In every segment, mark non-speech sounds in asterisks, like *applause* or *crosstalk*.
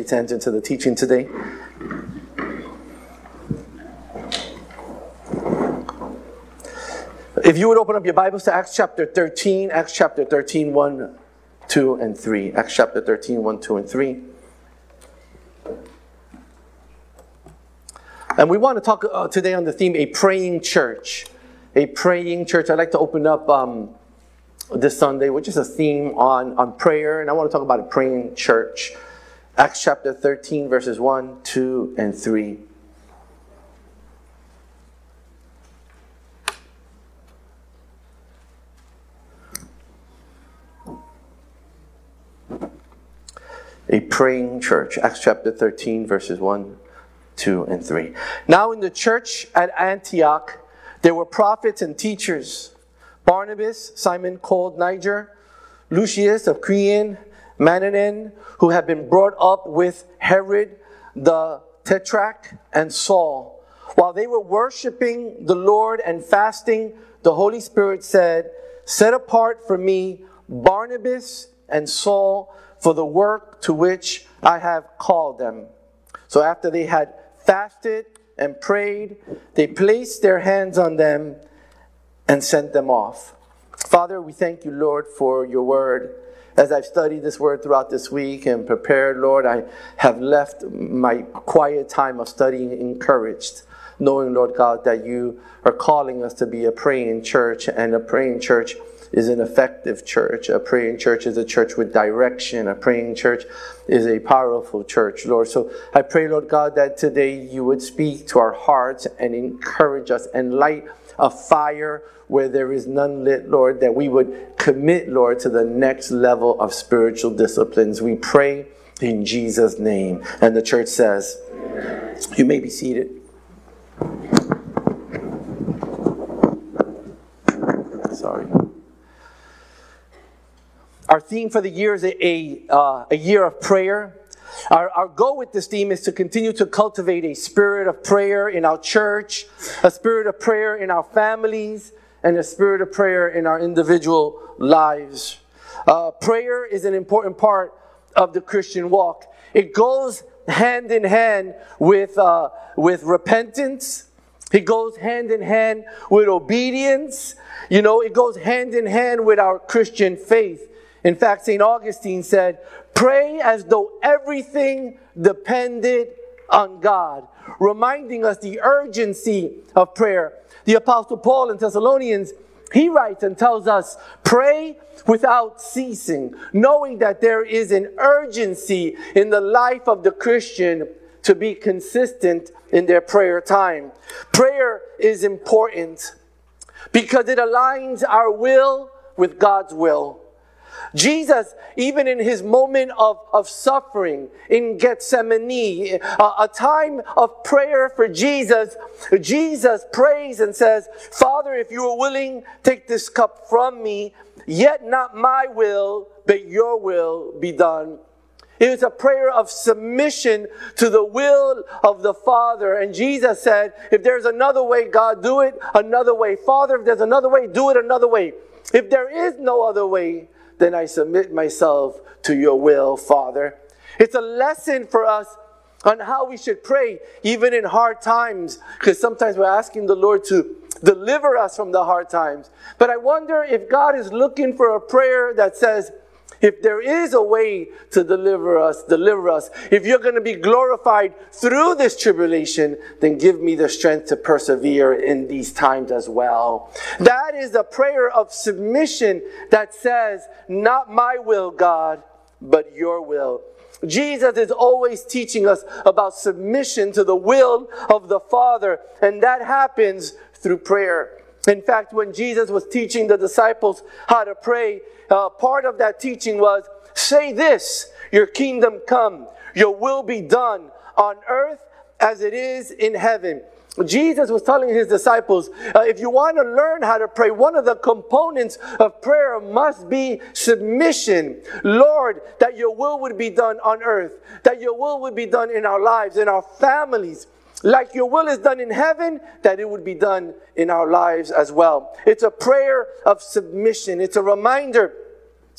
ready to enter into the teaching today. If you would open up your Bibles to Acts chapter 13, Acts chapter 13, 1, 2, and 3. Acts chapter 13, 1, 2, and 3. And we want to talk uh, today on the theme a praying church. A praying church. I'd like to open up um, this Sunday, which is a theme on, on prayer, and I want to talk about a praying church. Acts chapter 13, verses 1, 2, and 3. a praying church. Acts chapter 13, verses 1, 2, and 3. Now, in the church at Antioch, there were prophets and teachers Barnabas, Simon called Niger, Lucius of Cyrene, Manaen, who had been brought up with Herod the Tetrarch, and Saul. While they were worshiping the Lord and fasting, the Holy Spirit said, Set apart for me Barnabas and Saul for the work to which I have called them. So after they had fasted and prayed, they placed their hands on them and sent them off. Father, we thank you, Lord, for your word. As I've studied this word throughout this week and prepared, Lord, I have left my quiet time of studying encouraged, knowing, Lord God, that you are calling us to be a praying church and a praying church is an effective church. A praying church is a church with direction. A praying church is a powerful church, Lord. So I pray, Lord God, that today you would speak to our hearts and encourage us and light a fire where there is none lit, Lord, that we would commit, Lord, to the next level of spiritual disciplines. We pray in Jesus' name. And the church says, You may be seated. Sorry. Our theme for the year is a, a, uh, a year of prayer. Our, our goal with this theme is to continue to cultivate a spirit of prayer in our church, a spirit of prayer in our families, and a spirit of prayer in our individual lives. Uh, prayer is an important part of the Christian walk. It goes hand in hand with, uh, with repentance. It goes hand in hand with obedience. You know, it goes hand in hand with our Christian faith. In fact, St. Augustine said, Pray as though everything depended on God, reminding us the urgency of prayer. The Apostle Paul in Thessalonians, he writes and tells us, Pray without ceasing, knowing that there is an urgency in the life of the Christian to be consistent in their prayer time. Prayer is important because it aligns our will with God's will. Jesus, even in his moment of, of suffering in Gethsemane, a, a time of prayer for Jesus, Jesus prays and says, Father, if you are willing, take this cup from me, yet not my will, but your will be done. It was a prayer of submission to the will of the Father. And Jesus said, if there's another way, God, do it another way. Father, if there's another way, do it another way. If there is no other way, then I submit myself to your will, Father. It's a lesson for us on how we should pray, even in hard times, because sometimes we're asking the Lord to deliver us from the hard times. But I wonder if God is looking for a prayer that says, if there is a way to deliver us, deliver us. If you're going to be glorified through this tribulation, then give me the strength to persevere in these times as well. That is a prayer of submission that says, not my will, God, but your will. Jesus is always teaching us about submission to the will of the Father, and that happens through prayer. In fact, when Jesus was teaching the disciples how to pray, uh, part of that teaching was say this, your kingdom come, your will be done on earth as it is in heaven. Jesus was telling his disciples, uh, if you want to learn how to pray, one of the components of prayer must be submission. Lord, that your will would be done on earth, that your will would be done in our lives, in our families, like your will is done in heaven, that it would be done in our lives as well. It's a prayer of submission. It's a reminder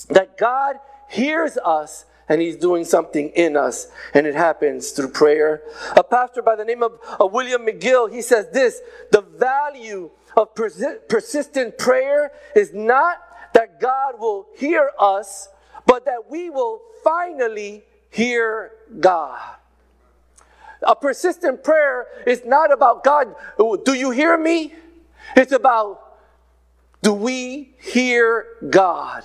that God hears us and He's doing something in us, and it happens through prayer. A pastor by the name of, of William McGill, he says this the value of persi- persistent prayer is not that God will hear us, but that we will finally hear God. A persistent prayer is not about God, do you hear me? It's about, do we hear God?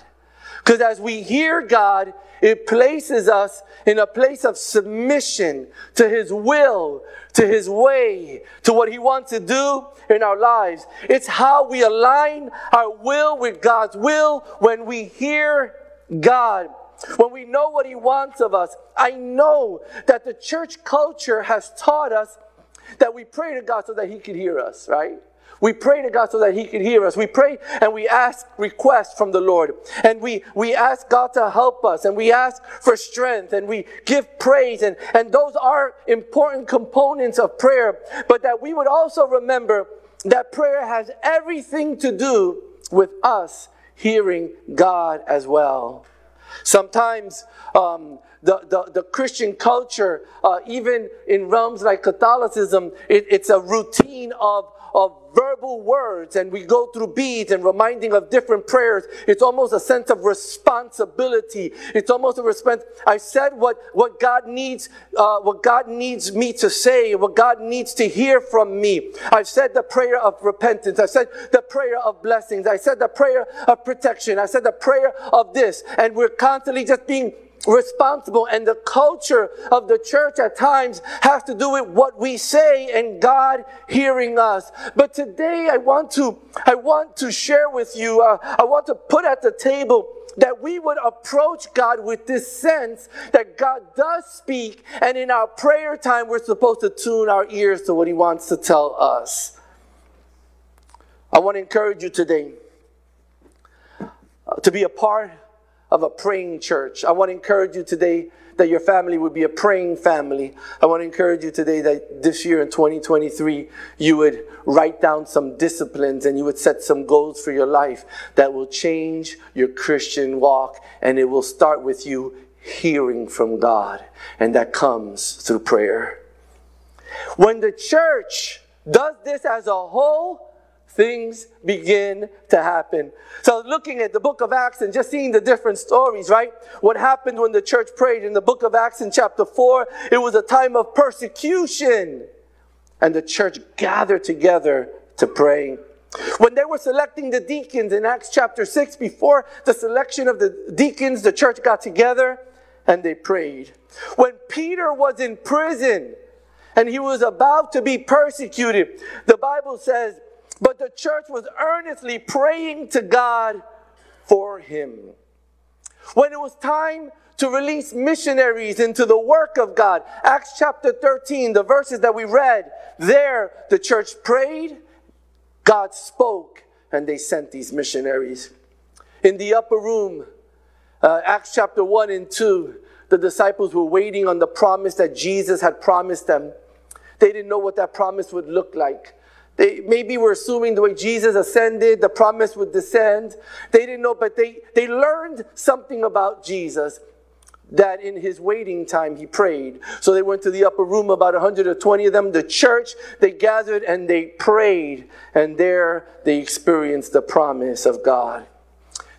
Because as we hear God, it places us in a place of submission to His will, to His way, to what He wants to do in our lives. It's how we align our will with God's will when we hear God. When we know what He wants of us, I know that the church culture has taught us that we pray to God so that He could hear us, right? We pray to God so that He can hear us. We pray and we ask requests from the Lord. And we, we ask God to help us and we ask for strength and we give praise. And, and those are important components of prayer. But that we would also remember that prayer has everything to do with us hearing God as well. Sometimes um, the, the, the, Christian culture, uh, even in realms like Catholicism, it, it's a routine of of verbal words and we go through beads and reminding of different prayers. It's almost a sense of responsibility. It's almost a response. I said what, what God needs, uh, what God needs me to say, what God needs to hear from me. I've said the prayer of repentance. I said the prayer of blessings. I said the prayer of protection. I said the prayer of this. And we're constantly just being responsible and the culture of the church at times has to do with what we say and God hearing us. But today I want to, I want to share with you, uh, I want to put at the table that we would approach God with this sense that God does speak and in our prayer time we're supposed to tune our ears to what he wants to tell us. I want to encourage you today uh, to be a part of a praying church. I want to encourage you today that your family would be a praying family. I want to encourage you today that this year in 2023, you would write down some disciplines and you would set some goals for your life that will change your Christian walk. And it will start with you hearing from God. And that comes through prayer. When the church does this as a whole, things begin to happen. So, looking at the book of Acts and just seeing the different stories, right? What happened when the church prayed in the book of Acts in chapter 4, it was a time of persecution. And the church gathered together to pray. When they were selecting the deacons in Acts chapter 6, before the selection of the deacons, the church got together and they prayed. When Peter was in prison and he was about to be persecuted, the Bible says but the church was earnestly praying to God for him. When it was time to release missionaries into the work of God, Acts chapter 13, the verses that we read, there the church prayed, God spoke, and they sent these missionaries. In the upper room, uh, Acts chapter 1 and 2, the disciples were waiting on the promise that Jesus had promised them. They didn't know what that promise would look like. They maybe were assuming the way Jesus ascended, the promise would descend. They didn't know, but they, they learned something about Jesus that in his waiting time he prayed. So they went to the upper room, about 120 of them, the church, they gathered and they prayed, and there they experienced the promise of God.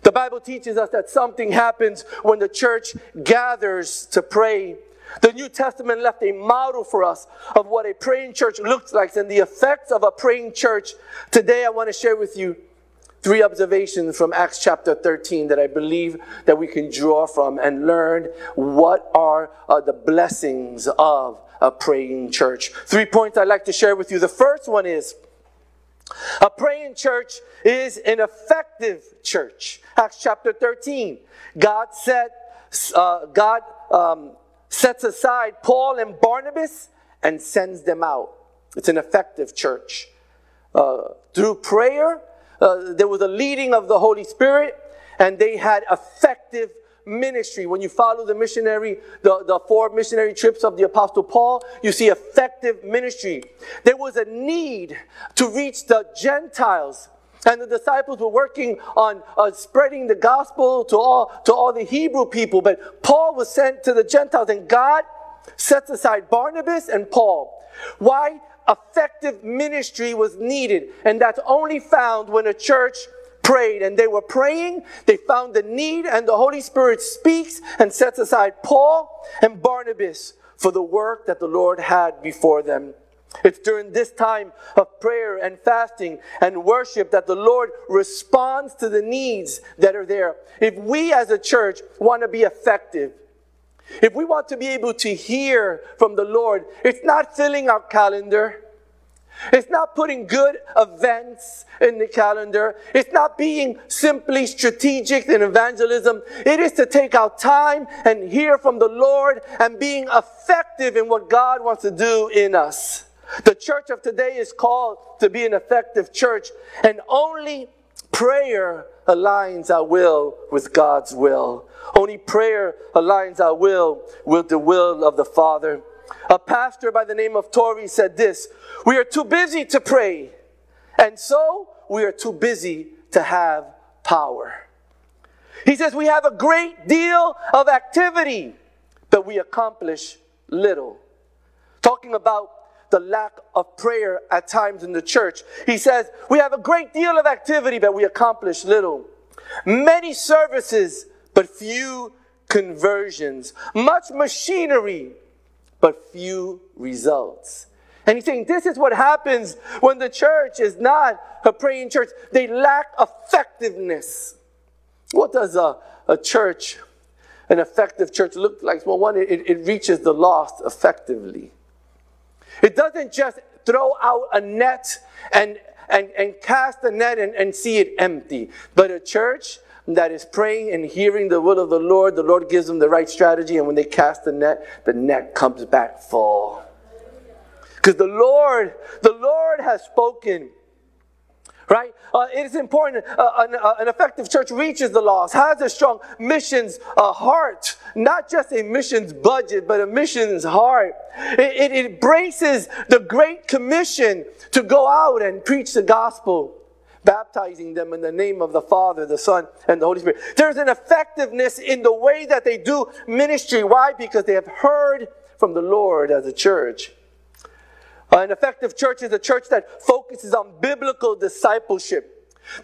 The Bible teaches us that something happens when the church gathers to pray. The New Testament left a model for us of what a praying church looks like and the effects of a praying church. Today I want to share with you three observations from Acts chapter 13 that I believe that we can draw from and learn what are uh, the blessings of a praying church. Three points I'd like to share with you. The first one is a praying church is an effective church. Acts chapter 13. God said, uh, God um, sets aside Paul and Barnabas and sends them out. It's an effective church. Uh, through prayer, uh, there was a leading of the Holy Spirit, and they had effective ministry. When you follow the missionary, the, the four missionary trips of the Apostle Paul, you see effective ministry. There was a need to reach the Gentiles and the disciples were working on uh, spreading the gospel to all to all the Hebrew people. But Paul was sent to the Gentiles, and God sets aside Barnabas and Paul. Why? Effective ministry was needed, and that's only found when a church prayed and they were praying. They found the need, and the Holy Spirit speaks and sets aside Paul and Barnabas for the work that the Lord had before them. It's during this time of prayer and fasting and worship that the Lord responds to the needs that are there. If we as a church want to be effective, if we want to be able to hear from the Lord, it's not filling our calendar. It's not putting good events in the calendar. It's not being simply strategic in evangelism. It is to take out time and hear from the Lord and being effective in what God wants to do in us. The church of today is called to be an effective church, and only prayer aligns our will with God's will. Only prayer aligns our will with the will of the Father. A pastor by the name of Torrey said this We are too busy to pray, and so we are too busy to have power. He says we have a great deal of activity, but we accomplish little. Talking about the lack of prayer at times in the church. He says, We have a great deal of activity, but we accomplish little. Many services, but few conversions. Much machinery, but few results. And he's saying this is what happens when the church is not a praying church. They lack effectiveness. What does a, a church, an effective church, look like? Well, one, it, it reaches the lost effectively. It doesn't just throw out a net and, and, and cast the net and, and see it empty. But a church that is praying and hearing the will of the Lord, the Lord gives them the right strategy, and when they cast the net, the net comes back full. Because the Lord, the Lord has spoken right? Uh, it is important. Uh, an, uh, an, effective church reaches the lost, has a strong missions uh, heart, not just a missions budget, but a missions heart. It, it, it embraces the Great Commission to go out and preach the gospel. Baptizing them in the name of the Father, the Son, and the Holy Spirit. There's an effectiveness in the way that they do ministry. Why? Because they have heard from the Lord as a church. Uh, an effective church is a church that focuses on biblical discipleship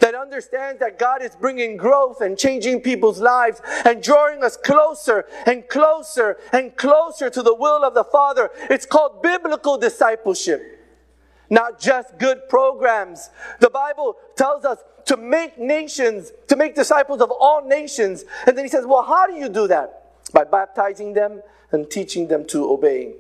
that understands that God is bringing growth and changing people's lives and drawing us closer and closer and closer to the will of the Father. It's called biblical discipleship, not just good programs. The Bible tells us to make nations, to make disciples of all nations. And then he says, well, how do you do that? By baptizing them and teaching them to obey.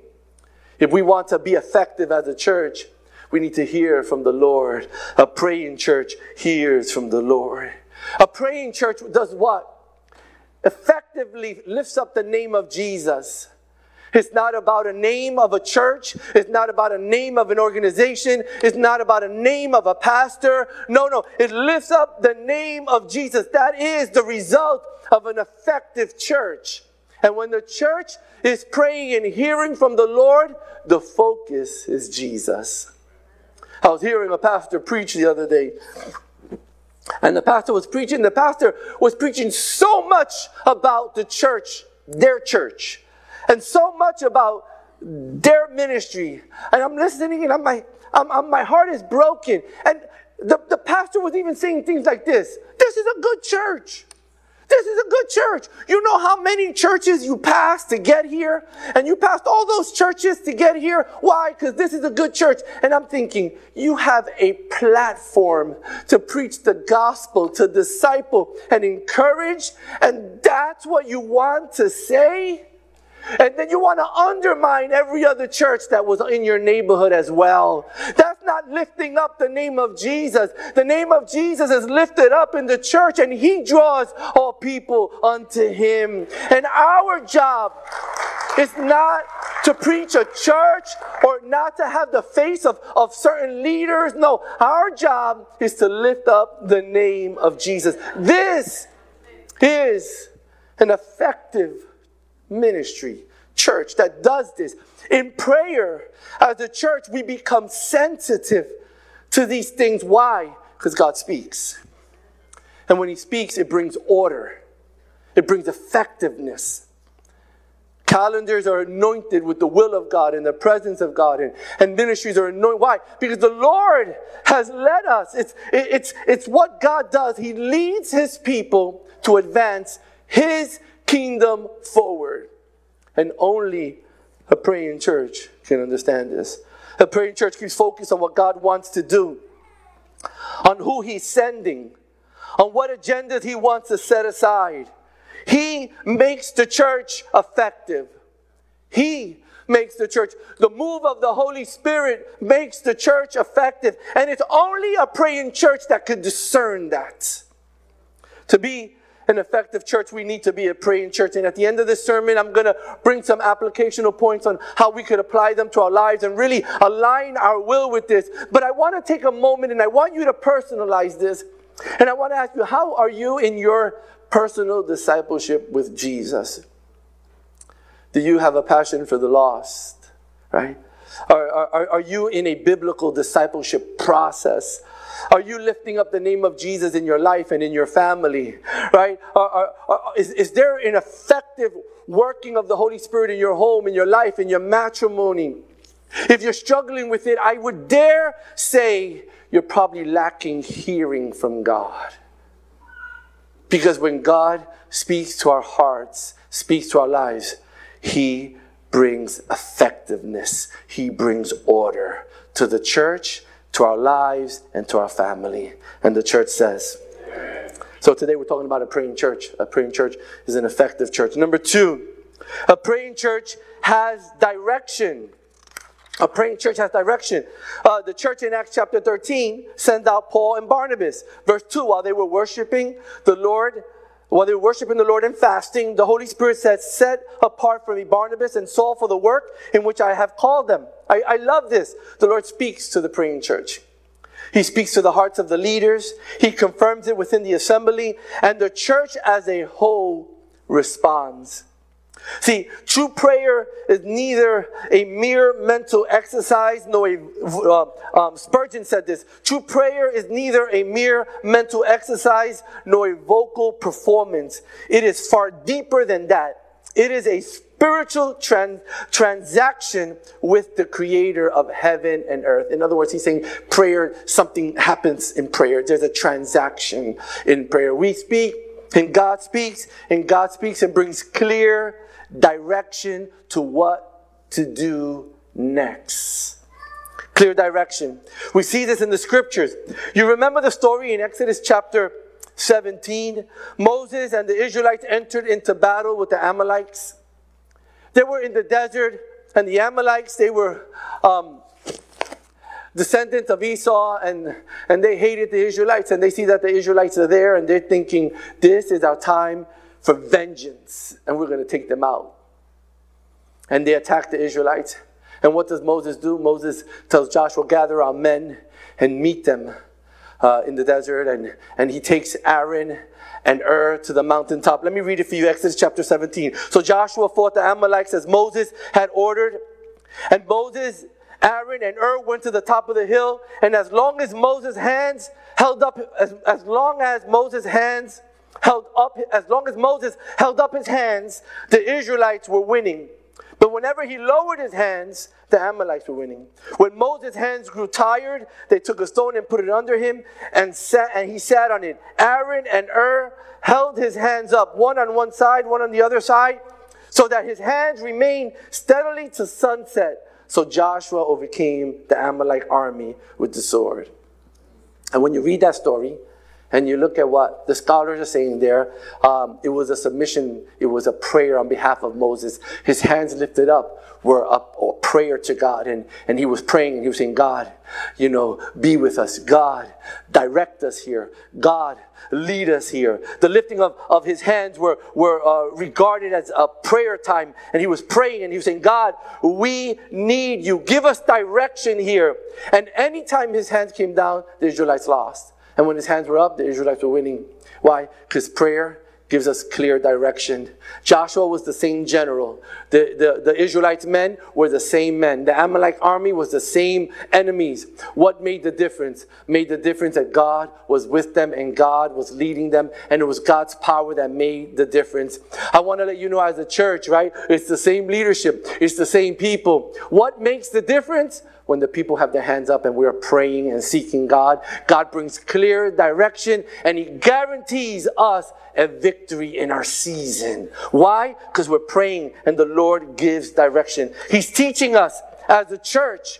If we want to be effective as a church, we need to hear from the Lord. A praying church hears from the Lord. A praying church does what? Effectively lifts up the name of Jesus. It's not about a name of a church. It's not about a name of an organization. It's not about a name of a pastor. No, no. It lifts up the name of Jesus. That is the result of an effective church. And when the church is praying and hearing from the Lord, the focus is Jesus. I was hearing a pastor preach the other day. And the pastor was preaching, the pastor was preaching so much about the church, their church, and so much about their ministry. And I'm listening and I'm my, I'm, I'm, my heart is broken. And the, the pastor was even saying things like this This is a good church. This is a good church. You know how many churches you passed to get here? And you passed all those churches to get here. Why? Because this is a good church. And I'm thinking, you have a platform to preach the gospel, to disciple and encourage. And that's what you want to say? And then you want to undermine every other church that was in your neighborhood as well. That's not lifting up the name of Jesus. The name of Jesus is lifted up in the church and he draws all people unto him. And our job is not to preach a church or not to have the face of, of certain leaders. No, our job is to lift up the name of Jesus. This is an effective ministry, church that does this. In prayer, as a church, we become sensitive to these things. Why? Because God speaks. And when He speaks, it brings order, it brings effectiveness. Calendars are anointed with the will of God and the presence of God, and, and ministries are anointed. Why? Because the Lord has led us. It's, it, it's, it's what God does. He leads His people to advance His kingdom forward. And only a praying church can understand this. A praying church keeps focused on what God wants to do, on who He's sending, on what agendas He wants to set aside. He makes the church effective. He makes the church. The move of the Holy Spirit makes the church effective. And it's only a praying church that can discern that. To be an effective church, we need to be a praying church. And at the end of this sermon, I'm going to bring some applicational points on how we could apply them to our lives and really align our will with this. But I want to take a moment and I want you to personalize this. And I want to ask you, how are you in your personal discipleship with Jesus? Do you have a passion for the lost? Right? Are, are, are you in a biblical discipleship process? Are you lifting up the name of Jesus in your life and in your family? Right? Are, are, is, is there an effective working of the Holy Spirit in your home, in your life, in your matrimony? If you're struggling with it, I would dare say you're probably lacking hearing from God. Because when God speaks to our hearts, speaks to our lives, He brings effectiveness, He brings order to the church to our lives, and to our family. And the church says. So today we're talking about a praying church. A praying church is an effective church. Number two, a praying church has direction. A praying church has direction. Uh, the church in Acts chapter 13 sent out Paul and Barnabas. Verse 2 While they were worshiping the Lord, while they were worshiping the Lord and fasting, the Holy Spirit said, Set apart for me Barnabas and Saul for the work in which I have called them. I, I love this. The Lord speaks to the praying church. He speaks to the hearts of the leaders. He confirms it within the assembly, and the church as a whole responds. See, true prayer is neither a mere mental exercise nor a, uh, um, Spurgeon said this, true prayer is neither a mere mental exercise nor a vocal performance. It is far deeper than that. It is a spiritual trans- transaction with the creator of heaven and earth. In other words, he's saying prayer, something happens in prayer. There's a transaction in prayer. We speak and God speaks and God speaks and brings clear direction to what to do next. Clear direction. We see this in the scriptures. You remember the story in Exodus chapter 17? Moses and the Israelites entered into battle with the Amalekites. They were in the desert, and the Amalekites, they were um, descendants of Esau, and, and they hated the Israelites. And they see that the Israelites are there, and they're thinking, this is our time for vengeance, and we're going to take them out. And they attack the Israelites. And what does Moses do? Moses tells Joshua, gather our men and meet them uh, in the desert. And, and he takes Aaron and Hur to the mountaintop. Let me read it for you, Exodus chapter 17. So Joshua fought the Amalekites as Moses had ordered. And Moses, Aaron, and Hur went to the top of the hill. And as long as Moses' hands held up, as, as long as Moses' hands held up, as long as Moses held up his hands, the Israelites were winning. But whenever he lowered his hands, the Amalekites were winning. When Moses' hands grew tired, they took a stone and put it under him and sat and he sat on it. Aaron and Hur held his hands up, one on one side, one on the other side, so that his hands remained steadily to sunset. So Joshua overcame the Amalek army with the sword. And when you read that story, and you look at what the scholars are saying there, um, it was a submission, it was a prayer on behalf of Moses. His hands lifted up were a, a prayer to God, and, and he was praying and he was saying, God, you know, be with us. God, direct us here. God, lead us here. The lifting of, of his hands were, were uh, regarded as a prayer time, and he was praying and he was saying, God, we need you. Give us direction here. And anytime his hands came down, the Israelites lost. And when his hands were up, the Israelites were winning. Why? Because prayer gives us clear direction. Joshua was the same general. The, the, the Israelites' men were the same men. The Amalek army was the same enemies. What made the difference? Made the difference that God was with them and God was leading them, and it was God's power that made the difference. I want to let you know as a church, right? It's the same leadership, it's the same people. What makes the difference? When the people have their hands up and we are praying and seeking God. God brings clear direction and He guarantees us a victory in our season. Why? Because we're praying and the Lord gives direction. He's teaching us as a church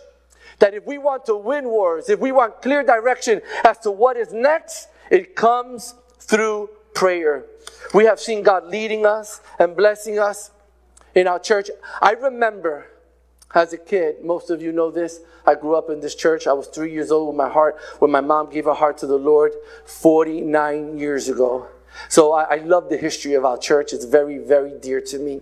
that if we want to win wars, if we want clear direction as to what is next, it comes through prayer. We have seen God leading us and blessing us in our church. I remember as a kid, most of you know this, I grew up in this church. I was three years old when my heart, when my mom gave her heart to the Lord 49 years ago. So I, I love the history of our church. It's very, very dear to me.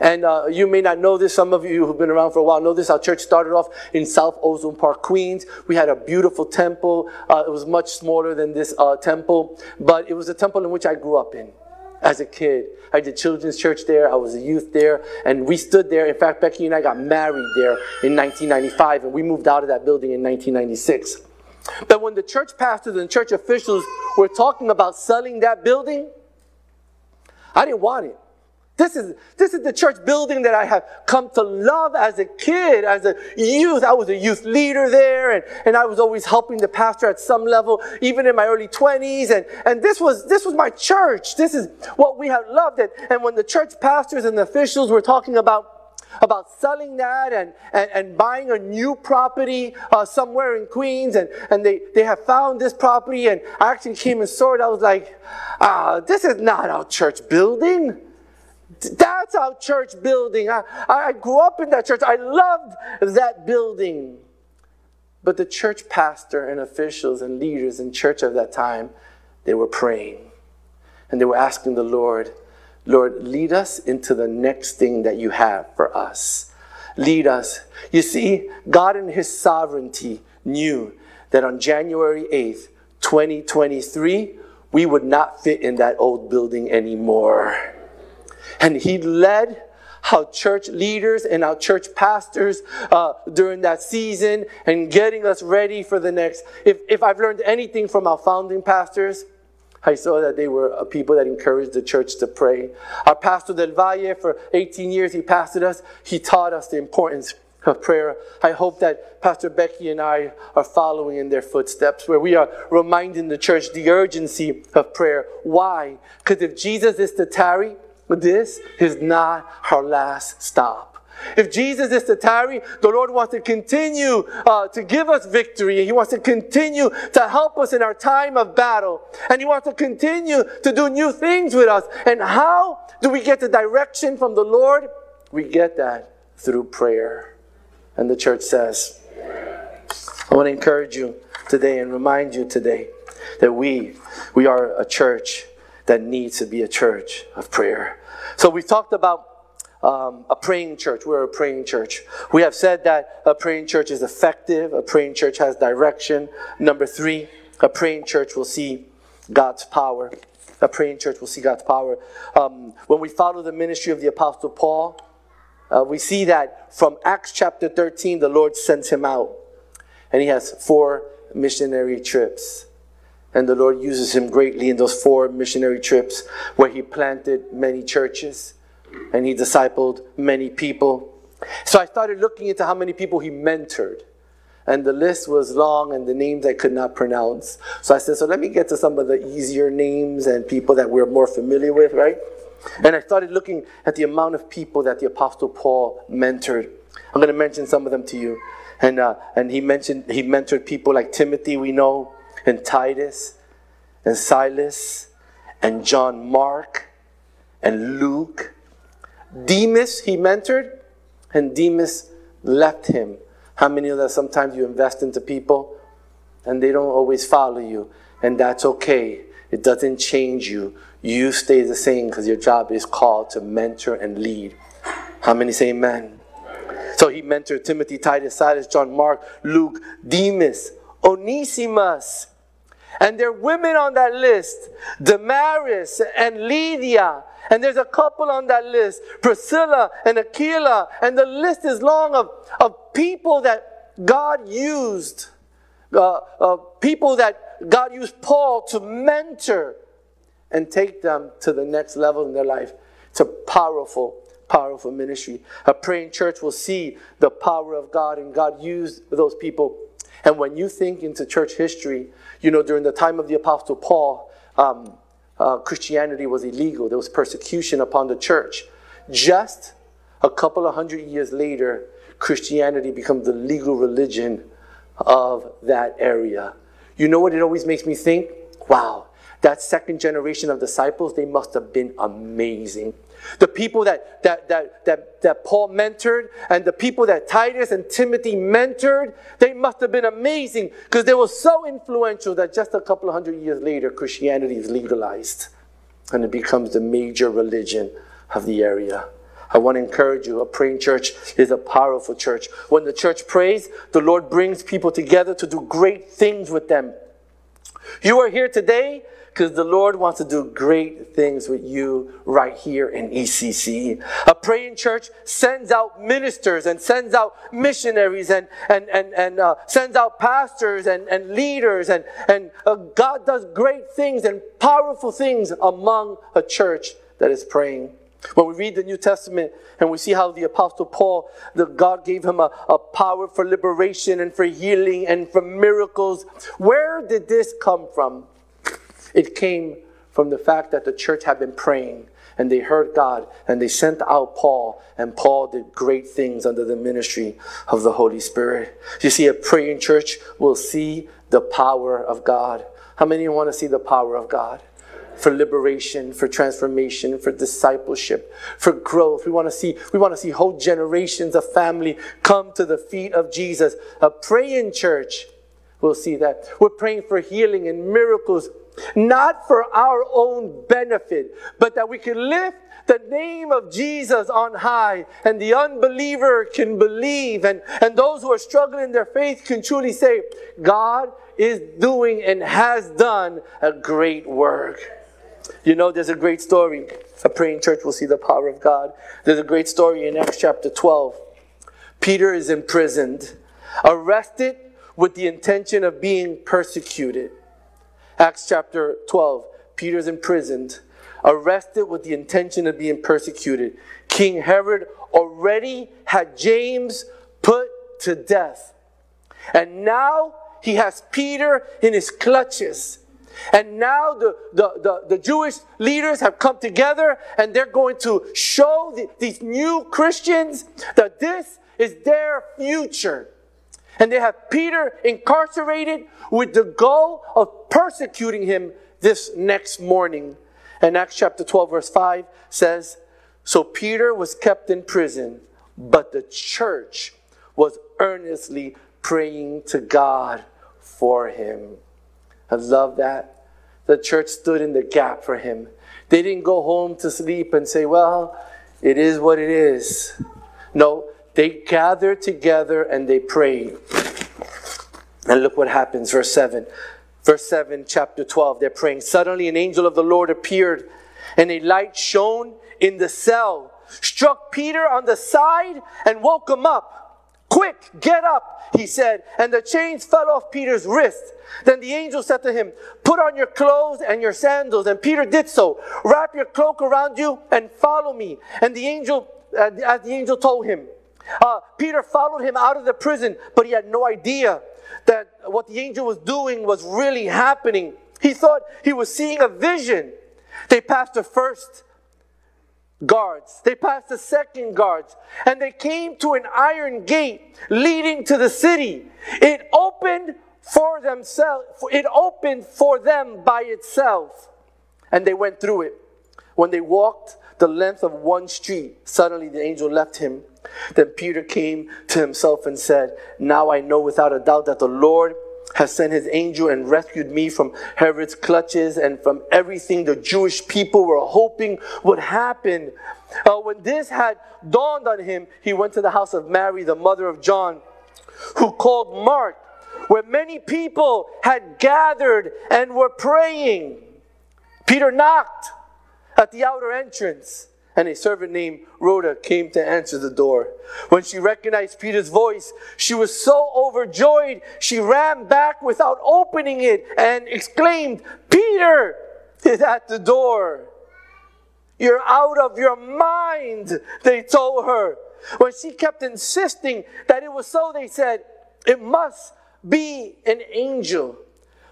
And uh, you may not know this. Some of you who've been around for a while know this. Our church started off in South Ozone Park, Queens. We had a beautiful temple. Uh, it was much smaller than this uh, temple, but it was a temple in which I grew up in as a kid. I did children's church there. I was a youth there. And we stood there. In fact, Becky and I got married there in 1995, and we moved out of that building in 1996. But when the church pastors and church officials were talking about selling that building, I didn't want it. This is, this is the church building that I have come to love as a kid, as a youth. I was a youth leader there, and, and I was always helping the pastor at some level, even in my early 20s. And, and this, was, this was my church. This is what we have loved. it. and when the church pastors and the officials were talking about about selling that and, and, and buying a new property uh, somewhere in Queens. And, and they, they have found this property. And I actually came and saw it. I was like, ah, this is not our church building. That's our church building. I, I grew up in that church. I loved that building. But the church pastor and officials and leaders in church of that time, they were praying. And they were asking the Lord, Lord, lead us into the next thing that you have for us. Lead us. You see, God in His sovereignty knew that on January 8th, 2023, we would not fit in that old building anymore. And he led our church leaders and our church pastors uh, during that season and getting us ready for the next. If, if I've learned anything from our founding pastors, I saw that they were people that encouraged the church to pray. Our pastor Del Valle, for 18 years, he pastored us. He taught us the importance of prayer. I hope that Pastor Becky and I are following in their footsteps, where we are reminding the church the urgency of prayer. Why? Because if Jesus is to tarry, this is not our last stop. If Jesus is to tarry, the Lord wants to continue uh, to give us victory. And he wants to continue to help us in our time of battle. And He wants to continue to do new things with us. And how do we get the direction from the Lord? We get that through prayer. And the church says, I want to encourage you today and remind you today that we, we are a church that needs to be a church of prayer. So we've talked about um, a praying church. We're a praying church. We have said that a praying church is effective. A praying church has direction. Number three, a praying church will see God's power. A praying church will see God's power. Um, when we follow the ministry of the Apostle Paul, uh, we see that from Acts chapter 13, the Lord sends him out. And he has four missionary trips. And the Lord uses him greatly in those four missionary trips where he planted many churches and he discipled many people. So I started looking into how many people he mentored. And the list was long and the names I could not pronounce. So I said, so let me get to some of the easier names and people that we're more familiar with, right? And I started looking at the amount of people that the Apostle Paul mentored. I'm going to mention some of them to you. And, uh, and he mentioned, he mentored people like Timothy, we know and Titus and Silas and John Mark and Luke. Demas he mentored and Demas left him. How many of that sometimes you invest into people and they don't always follow you and that's okay. It doesn't change you. You stay the same because your job is called to mentor and lead. How many say amen? So he mentored Timothy, Titus, Silas, John Mark, Luke, Demas, Onesimus, And there are women on that list Damaris and Lydia. And there's a couple on that list Priscilla and Aquila. And the list is long of, of people that God used, uh, uh, people that God used Paul to mentor and take them to the next level in their life. It's a powerful, powerful ministry. A praying church will see the power of God and God used those people. And when you think into church history, you know, during the time of the Apostle Paul, um, uh, Christianity was illegal. There was persecution upon the church. Just a couple of hundred years later, Christianity becomes the legal religion of that area. You know what it always makes me think? Wow, that second generation of disciples, they must have been amazing. The people that, that, that, that, that Paul mentored and the people that Titus and Timothy mentored, they must have been amazing because they were so influential that just a couple of hundred years later, Christianity is legalized and it becomes the major religion of the area. I want to encourage you. A praying church is a powerful church. When the church prays, the Lord brings people together to do great things with them. You are here today because the Lord wants to do great things with you right here in ECC. A praying church sends out ministers and sends out missionaries and, and, and, and uh, sends out pastors and, and leaders, and, and uh, God does great things and powerful things among a church that is praying. When we read the New Testament and we see how the Apostle Paul, the God gave him a, a power for liberation and for healing and for miracles, where did this come from? It came from the fact that the church had been praying and they heard God and they sent out Paul, and Paul did great things under the ministry of the Holy Spirit. You see, a praying church will see the power of God. How many want to see the power of God? For liberation, for transformation, for discipleship, for growth. We want to see, we want to see whole generations of family come to the feet of Jesus. A praying church will see that. We're praying for healing and miracles not for our own benefit, but that we can lift the name of Jesus on high and the unbeliever can believe and, and those who are struggling in their faith can truly say, God is doing and has done a great work. You know, there's a great story. A praying church will see the power of God. There's a great story in Acts chapter 12. Peter is imprisoned, arrested with the intention of being persecuted. Acts chapter 12, Peter's imprisoned, arrested with the intention of being persecuted. King Herod already had James put to death. And now he has Peter in his clutches. And now the, the, the, the, Jewish leaders have come together and they're going to show the, these new Christians that this is their future. And they have Peter incarcerated with the goal of persecuting him this next morning. And Acts chapter 12, verse 5 says, So Peter was kept in prison, but the church was earnestly praying to God for him. I love that. The church stood in the gap for him. They didn't go home to sleep and say, Well, it is what it is. No, they gathered together and they prayed. And look what happens, verse 7. Verse 7, chapter 12, they're praying. Suddenly an angel of the Lord appeared, and a light shone in the cell, struck Peter on the side, and woke him up. Quick, get up, he said. And the chains fell off Peter's wrist. Then the angel said to him, Put on your clothes and your sandals. And Peter did so. Wrap your cloak around you and follow me. And the angel, as the angel told him, uh, Peter followed him out of the prison, but he had no idea that what the angel was doing was really happening. He thought he was seeing a vision. They passed the first guards, they passed the second guards, and they came to an iron gate leading to the city. It opened for themselves, it opened for them by itself, and they went through it. When they walked the length of one street, suddenly the angel left him then Peter came to himself and said, Now I know without a doubt that the Lord has sent his angel and rescued me from Herod's clutches and from everything the Jewish people were hoping would happen. Uh, when this had dawned on him, he went to the house of Mary, the mother of John, who called Mark where many people had gathered and were praying. Peter knocked at the outer entrance, and a servant named Rhoda came to answer the door. When she recognized Peter's voice, she was so overjoyed, she ran back without opening it and exclaimed, Peter *laughs* is at the door. You're out of your mind, they told her. When she kept insisting that it was so, they said, It must be an angel.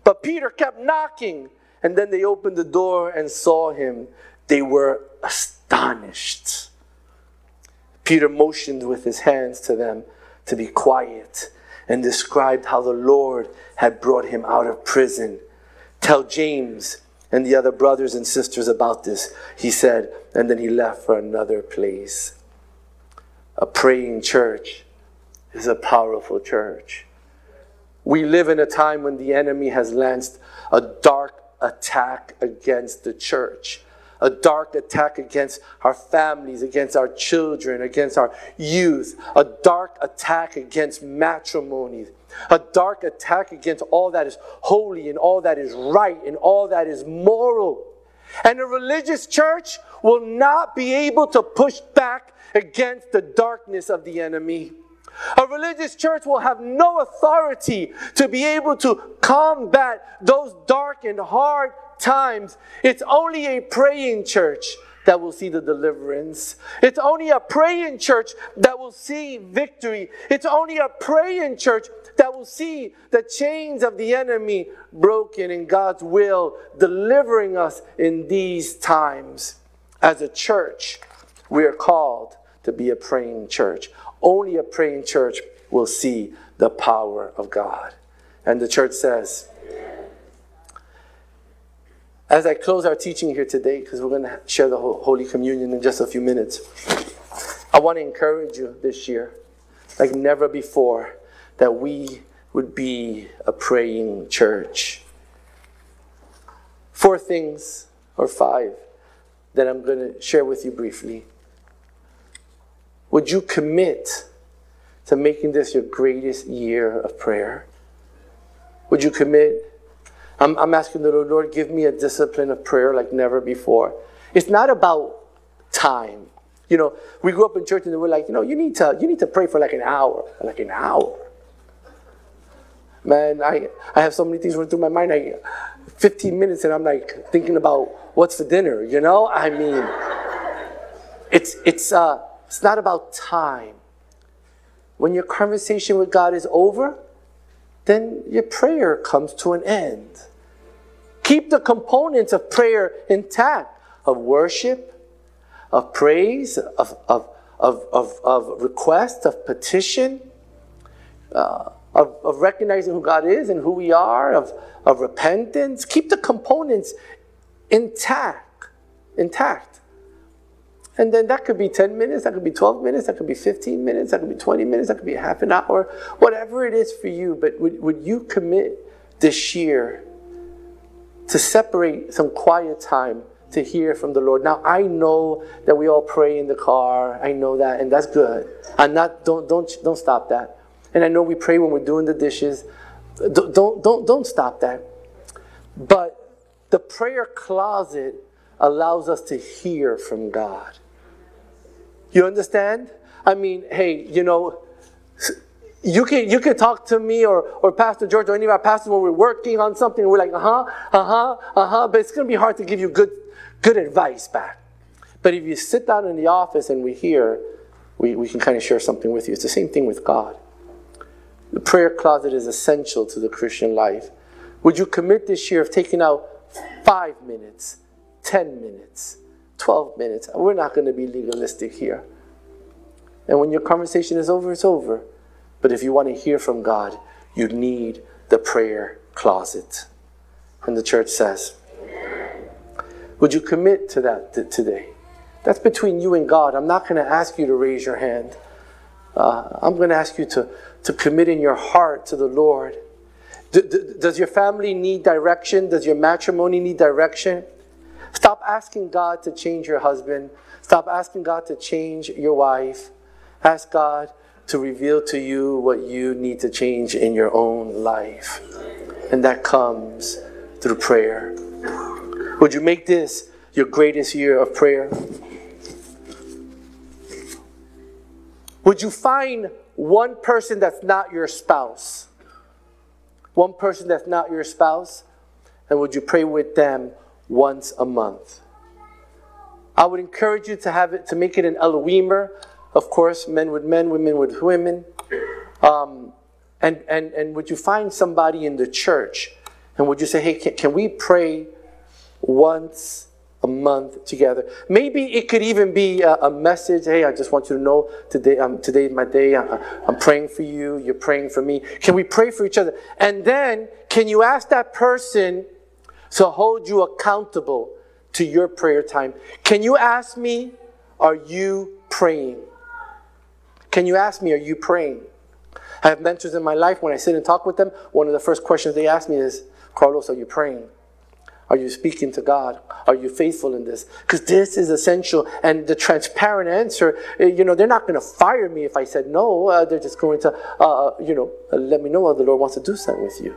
But Peter kept knocking, and then they opened the door and saw him. They were astonished. Peter motioned with his hands to them to be quiet and described how the Lord had brought him out of prison. Tell James and the other brothers and sisters about this, he said, and then he left for another place. A praying church is a powerful church. We live in a time when the enemy has launched a dark attack against the church, a dark attack against our families, against our children, against our youth, a dark attack against matrimony, a dark attack against all that is holy and all that is right and all that is moral. And a religious church will not be able to push back against the darkness of the enemy. A religious church will have no authority to be able to combat those dark and hard times. It's only a praying church that will see the deliverance. It's only a praying church that will see victory. It's only a praying church that will see the chains of the enemy broken in God's will, delivering us in these times. As a church, we are called to be a praying church. Only a praying church will see the power of God. And the church says, as I close our teaching here today, because we're going to share the Holy Communion in just a few minutes, I want to encourage you this year, like never before, that we would be a praying church. Four things, or five, that I'm going to share with you briefly. Would you commit to making this your greatest year of prayer? Would you commit? I'm, I'm asking the Lord, Lord, give me a discipline of prayer like never before. It's not about time. You know, we grew up in church and we're like, you know, you need to you need to pray for like an hour, like an hour. Man, I I have so many things running through my mind. I 15 minutes and I'm like thinking about what's for dinner. You know, I mean, it's it's uh it's not about time. When your conversation with God is over, then your prayer comes to an end. Keep the components of prayer intact of worship, of praise, of, of, of, of, of request, of petition, uh, of, of recognizing who God is and who we are, of, of repentance. Keep the components intact, intact. And then that could be 10 minutes, that could be 12 minutes, that could be 15 minutes, that could be 20 minutes, that could be half an hour, whatever it is for you. But would, would you commit this year to separate some quiet time to hear from the Lord? Now, I know that we all pray in the car. I know that, and that's good. I'm not, don't, don't, don't stop that. And I know we pray when we're doing the dishes. Don't, don't, don't, don't stop that. But the prayer closet allows us to hear from God. You understand? I mean, hey, you know, you can you can talk to me or, or Pastor George or any of our pastors when we're working on something we're like, uh-huh, uh-huh, uh-huh, but it's gonna be hard to give you good good advice back. But if you sit down in the office and we hear, we, we can kind of share something with you. It's the same thing with God. The prayer closet is essential to the Christian life. Would you commit this year of taking out five minutes, ten minutes, 12 minutes. We're not going to be legalistic here. And when your conversation is over, it's over. But if you want to hear from God, you need the prayer closet. And the church says, Would you commit to that today? That's between you and God. I'm not going to ask you to raise your hand. Uh, I'm going to ask you to, to commit in your heart to the Lord. D- d- does your family need direction? Does your matrimony need direction? Stop asking God to change your husband. Stop asking God to change your wife. Ask God to reveal to you what you need to change in your own life. And that comes through prayer. Would you make this your greatest year of prayer? Would you find one person that's not your spouse? One person that's not your spouse? And would you pray with them once a month? I would encourage you to have it to make it an Elohimer, of course, men with men, women with women. Um, and, and, and would you find somebody in the church and would you say, hey, can, can we pray once a month together? Maybe it could even be a, a message. Hey, I just want you to know today, um, today is my day. I, I'm praying for you. You're praying for me. Can we pray for each other? And then, can you ask that person to hold you accountable to your prayer time? Can you ask me, are you praying? Can you ask me, are you praying? I have mentors in my life. When I sit and talk with them, one of the first questions they ask me is, Carlos, are you praying? Are you speaking to God? Are you faithful in this? Because this is essential. And the transparent answer, eh, you know, they're not going to fire me if I said no. Uh, they're just going to, uh, uh you know, let me know what the Lord wants to do something with you.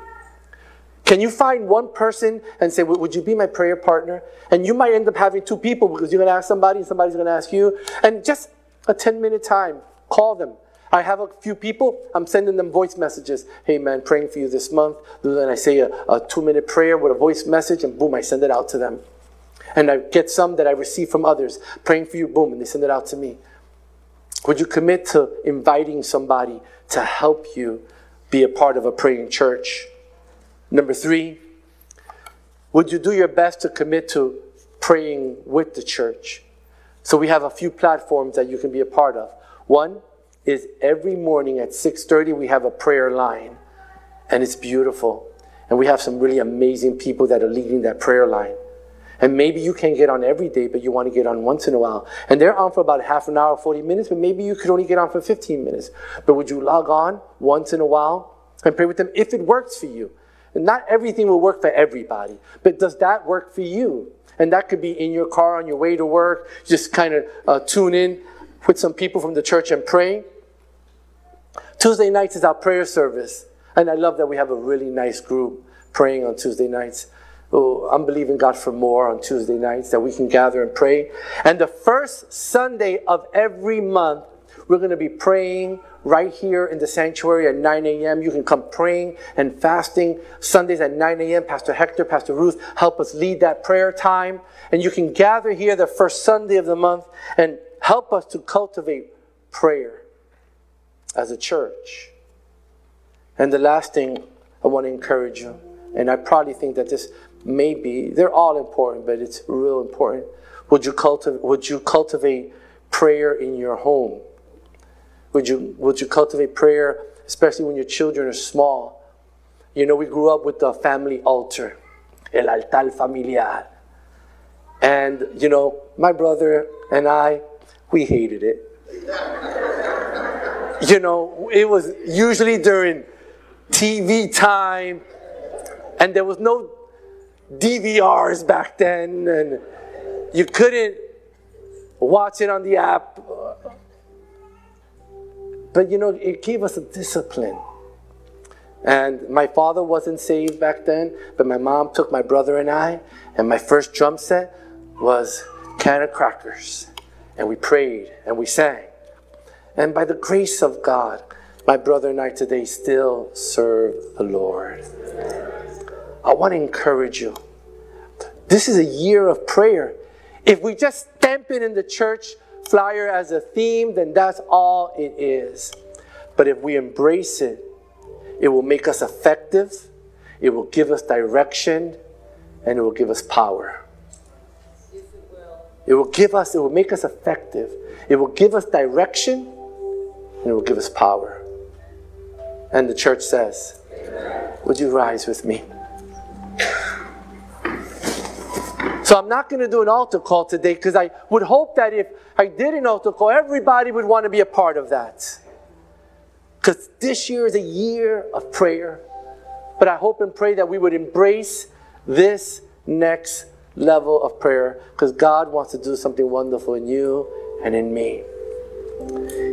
Can you find one person and say, Would you be my prayer partner? And you might end up having two people because you're going to ask somebody and somebody's going to ask you. And just a 10 minute time, call them I have a few people, I'm sending them voice messages. Hey man, praying for you this month. Then I say a, a two minute prayer with a voice message, and boom, I send it out to them. And I get some that I receive from others, praying for you, boom, and they send it out to me. Would you commit to inviting somebody to help you be a part of a praying church? Number three, would you do your best to commit to praying with the church? So we have a few platforms that you can be a part of. One, is every morning at 6:30 we have a prayer line and it's beautiful. And we have some really amazing people that are leading that prayer line. And maybe you can't get on every day, but you want to get on once in a while. And they're on for about half an hour, 40 minutes, but maybe you could only get on for 15 minutes. But would you log on once in a while and pray with them if it works for you? And not everything will work for everybody, but does that work for you? And that could be in your car on your way to work, just kind of uh, tune in with some people from the church and pray. Tuesday nights is our prayer service. And I love that we have a really nice group praying on Tuesday nights. Oh, I'm believing God for more on Tuesday nights that we can gather and pray. And the first Sunday of every month, we're going to be praying right here in the sanctuary at 9 a.m. You can come praying and fasting Sundays at 9 a.m. Pastor Hector, Pastor Ruth help us lead that prayer time. And you can gather here the first Sunday of the month and help us to cultivate prayer as a church. And the last thing I want to encourage you, and I probably think that this may be, they're all important, but it's real important. Would you cultivate, would you cultivate prayer in your home? Would you, would you cultivate prayer, especially when your children are small? You know, we grew up with the family altar, el altar familiar. And, you know, my brother and I, we hated it. you know, it was usually during TV time, and there was no DVRs back then, and you couldn't watch it on the app. But you know, it gave us a discipline. And my father wasn't saved back then, but my mom took my brother and I, and my first drum set was can of crackers and we prayed and we sang. And by the grace of God, my brother and I today still serve the Lord. I want to encourage you. This is a year of prayer. If we just stamp it in the church flyer as a theme, then that's all it is. But if we embrace it, it will make us effective, it will give us direction, and it will give us power. It will give us, it will make us effective. It will give us direction and it will give us power. And the church says, Would you rise with me? So I'm not going to do an altar call today because I would hope that if I did an altar call, everybody would want to be a part of that. Because this year is a year of prayer. But I hope and pray that we would embrace this next level of prayer because God wants to do something wonderful in you and in me.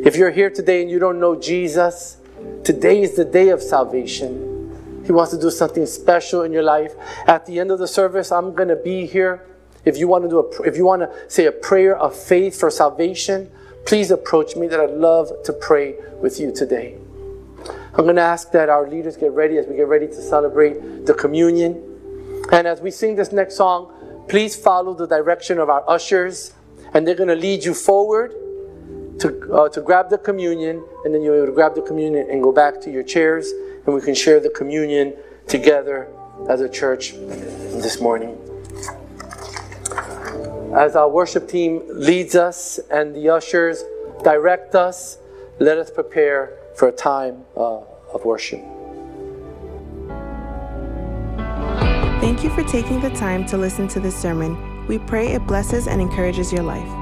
If you're here today and you don't know Jesus, today is the day of salvation. He wants to do something special in your life. At the end of the service, I'm going to be here. If you want to do a, if you want to say a prayer of faith for salvation, please approach me that I'd love to pray with you today. I'm going to ask that our leaders get ready as we get ready to celebrate the communion. And as we sing this next song, please follow the direction of our ushers, and they're going to lead you forward to, uh, to grab the communion, and then to grab the communion and go back to your chairs, and we can share the communion together as a church this morning. As our worship team leads us and the ushers direct us, let us prepare for a time uh, of worship. Thank you for taking the time to listen to this sermon. We pray it blesses and encourages your life.